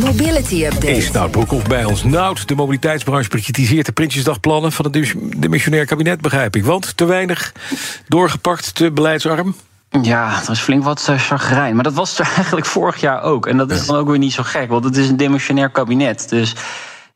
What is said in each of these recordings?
Mobility Update. Is Nout Broekhoff bij ons. Nout, de mobiliteitsbranche bekritiseert de Prinsjesdagplannen... van het demissionair kabinet, begrijp ik. Want te weinig doorgepakt, te beleidsarm? Ja, het was flink wat uh, chagrijn. Maar dat was er eigenlijk vorig jaar ook. En dat is dan ook weer niet zo gek, want het is een demissionair kabinet. Dus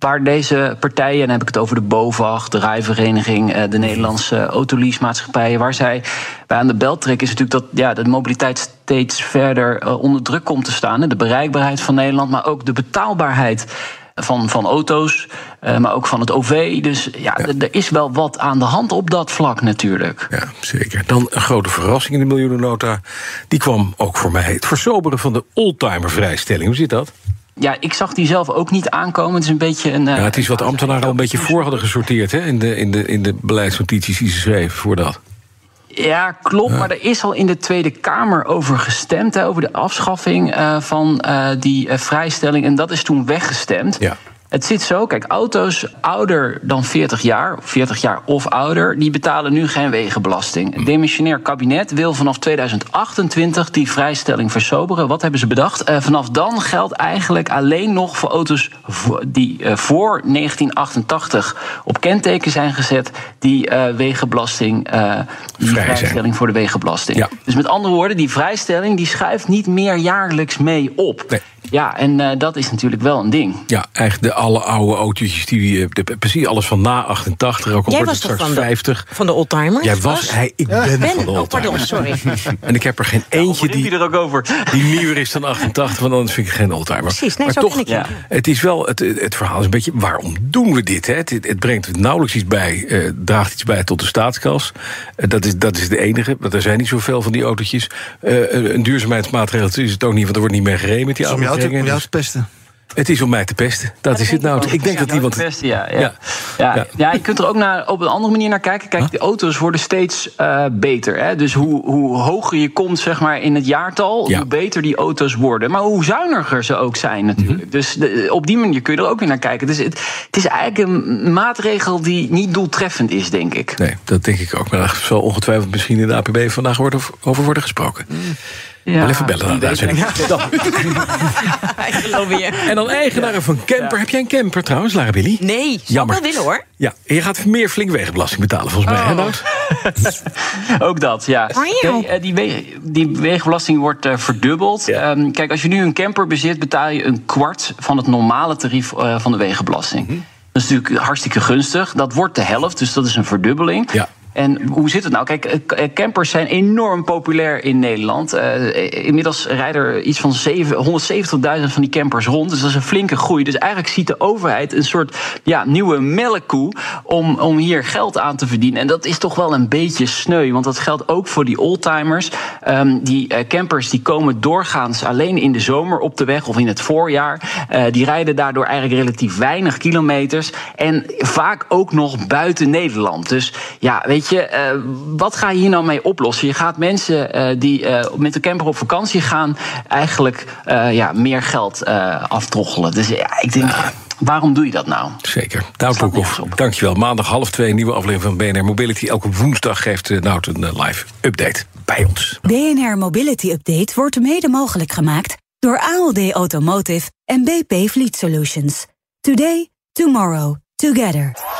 waar deze partijen, en dan heb ik het over de BOVAG, de Rijvereniging, eh, de Nederlandse autoleasemaatschappijen, waar zij bij aan de bel trekken, is natuurlijk dat ja, de mobiliteit steeds verder eh, onder druk komt te staan. De bereikbaarheid van Nederland, maar ook de betaalbaarheid van, van auto's, uh, maar ook van het OV. Dus ja, ja. er is wel wat aan de hand op dat vlak natuurlijk. Ja, zeker. Dan een grote verrassing in de miljoenennota. Die kwam ook voor mij. Het versoberen van de oldtimer-vrijstelling. Hoe zit dat? Ja, ik zag die zelf ook niet aankomen. Het is een beetje een. Ja, het is wat ambtenaren al een beetje voor hadden gesorteerd hè, in, de, in, de, in de beleidsnotities die ze schreven voor dat. Ja, klopt. Maar er is al in de Tweede Kamer over gestemd. Hè, over de afschaffing uh, van uh, die uh, vrijstelling. En dat is toen weggestemd. Ja. Het zit zo, kijk, auto's ouder dan 40 jaar, 40 jaar of ouder, die betalen nu geen wegenbelasting. Het demissionair kabinet wil vanaf 2028 die vrijstelling versoberen. Wat hebben ze bedacht? Uh, vanaf dan geldt eigenlijk alleen nog voor auto's die uh, voor 1988 op kenteken zijn gezet, die uh, wegenbelasting, die Vrij vrijstelling zijn. voor de wegenbelasting. Ja. Dus met andere woorden, die vrijstelling die schuift niet meer jaarlijks mee op. Nee. Ja, en uh, dat is natuurlijk wel een ding. Ja, eigenlijk de alle oude autootjes, die, de, precies alles van na 88, ook al Jij wordt was het toch straks van de, 50. van de oldtimers? Jij was, hij, ik ben, ben van de oh, pardon, oldtimers. sorry. En ik heb er geen eentje die die, er ook over. die nieuwer is dan 88, want anders vind ik geen oldtimer. Precies, nee, maar zo toch, ik, ja. het is wel, het, het verhaal is een beetje, waarom doen we dit? Hè? Het, het brengt nauwelijks iets bij, uh, draagt iets bij tot de staatskas. Uh, dat, is, dat is de enige, want er zijn niet zoveel van die autootjes. Uh, een duurzaamheidsmaatregel is het ook niet, want er wordt niet meer gereden met die Om om jou te pesten. Het is om mij te pesten. Dat is het nou. Ik denk dat iemand. Beste, ja, ja. Ja. Ja. Ja. Ja. je kunt er ook naar, op een andere manier naar kijken. Kijk, de auto's worden steeds uh, beter. Hè? Dus hoe, hoe hoger je komt zeg maar, in het jaartal, Ja. hoe beter die auto's worden. Maar hoe zuiniger ze ook zijn natuurlijk. Mhm. Dus de, op die manier kun je er ook weer naar kijken. Dus het, het is eigenlijk een maatregel die niet doeltreffend is, denk ik. Nee, dat denk ik ook. Maar daar zal ongetwijfeld misschien in de APB vandaag worden, over worden gesproken. Ja, Wel even bellen naar de uitzending. En dan eigenaar van camper. Heb jij een camper trouwens, Lara Billy? Nee, zou Jammer. wel willen hoor. Ja, en je gaat meer flink wegenbelasting betalen volgens mij, hè, Nout? Ook dat, ja. Nee, eh, die, we- die wegenbelasting wordt eh, verdubbeld. Ja. Ehm, kijk, als je nu een camper bezit, betaal je een kwart van het normale tarief eh, van de wegenbelasting. Mhm. Dat is natuurlijk hartstikke gunstig. Dat wordt de helft, dus dat is een verdubbeling. Ja. En hoe zit het nou? Kijk, eh, eh, campers zijn enorm populair in Nederland. Eh, inmiddels rijden er iets van zeven- 170.000 van die campers rond. Dus dat is een flinke groei. Dus eigenlijk ziet de overheid een soort ja, nieuwe melkkoe om, om hier geld aan te verdienen. En dat is toch wel een beetje sneu. Want dat geldt ook voor die oldtimers. Ehm, die campers die komen doorgaans alleen in de zomer op de weg of in het voorjaar. Die rijden daardoor eigenlijk relatief weinig kilometers. En vaak ook nog buiten Nederland. Dus ja, weet je, eh, wat ga je hier nou mee oplossen? Je gaat mensen eh, die eh, met de camper op vakantie gaan, eigenlijk eh, ja, meer geld eh aftroggelen. Dus ja, ik denk, waarom doe je dat nou? Zeker. Nout Staat Broekhoff, dankjewel. Maandag half twee, een nieuwe aflevering van BNR Mobility. Elke woensdag geeft Nout een live update bij ons. BNR Mobility Update wordt mede mogelijk gemaakt door ALD Automotive en BP Fleet Solutions. Today, tomorrow, together.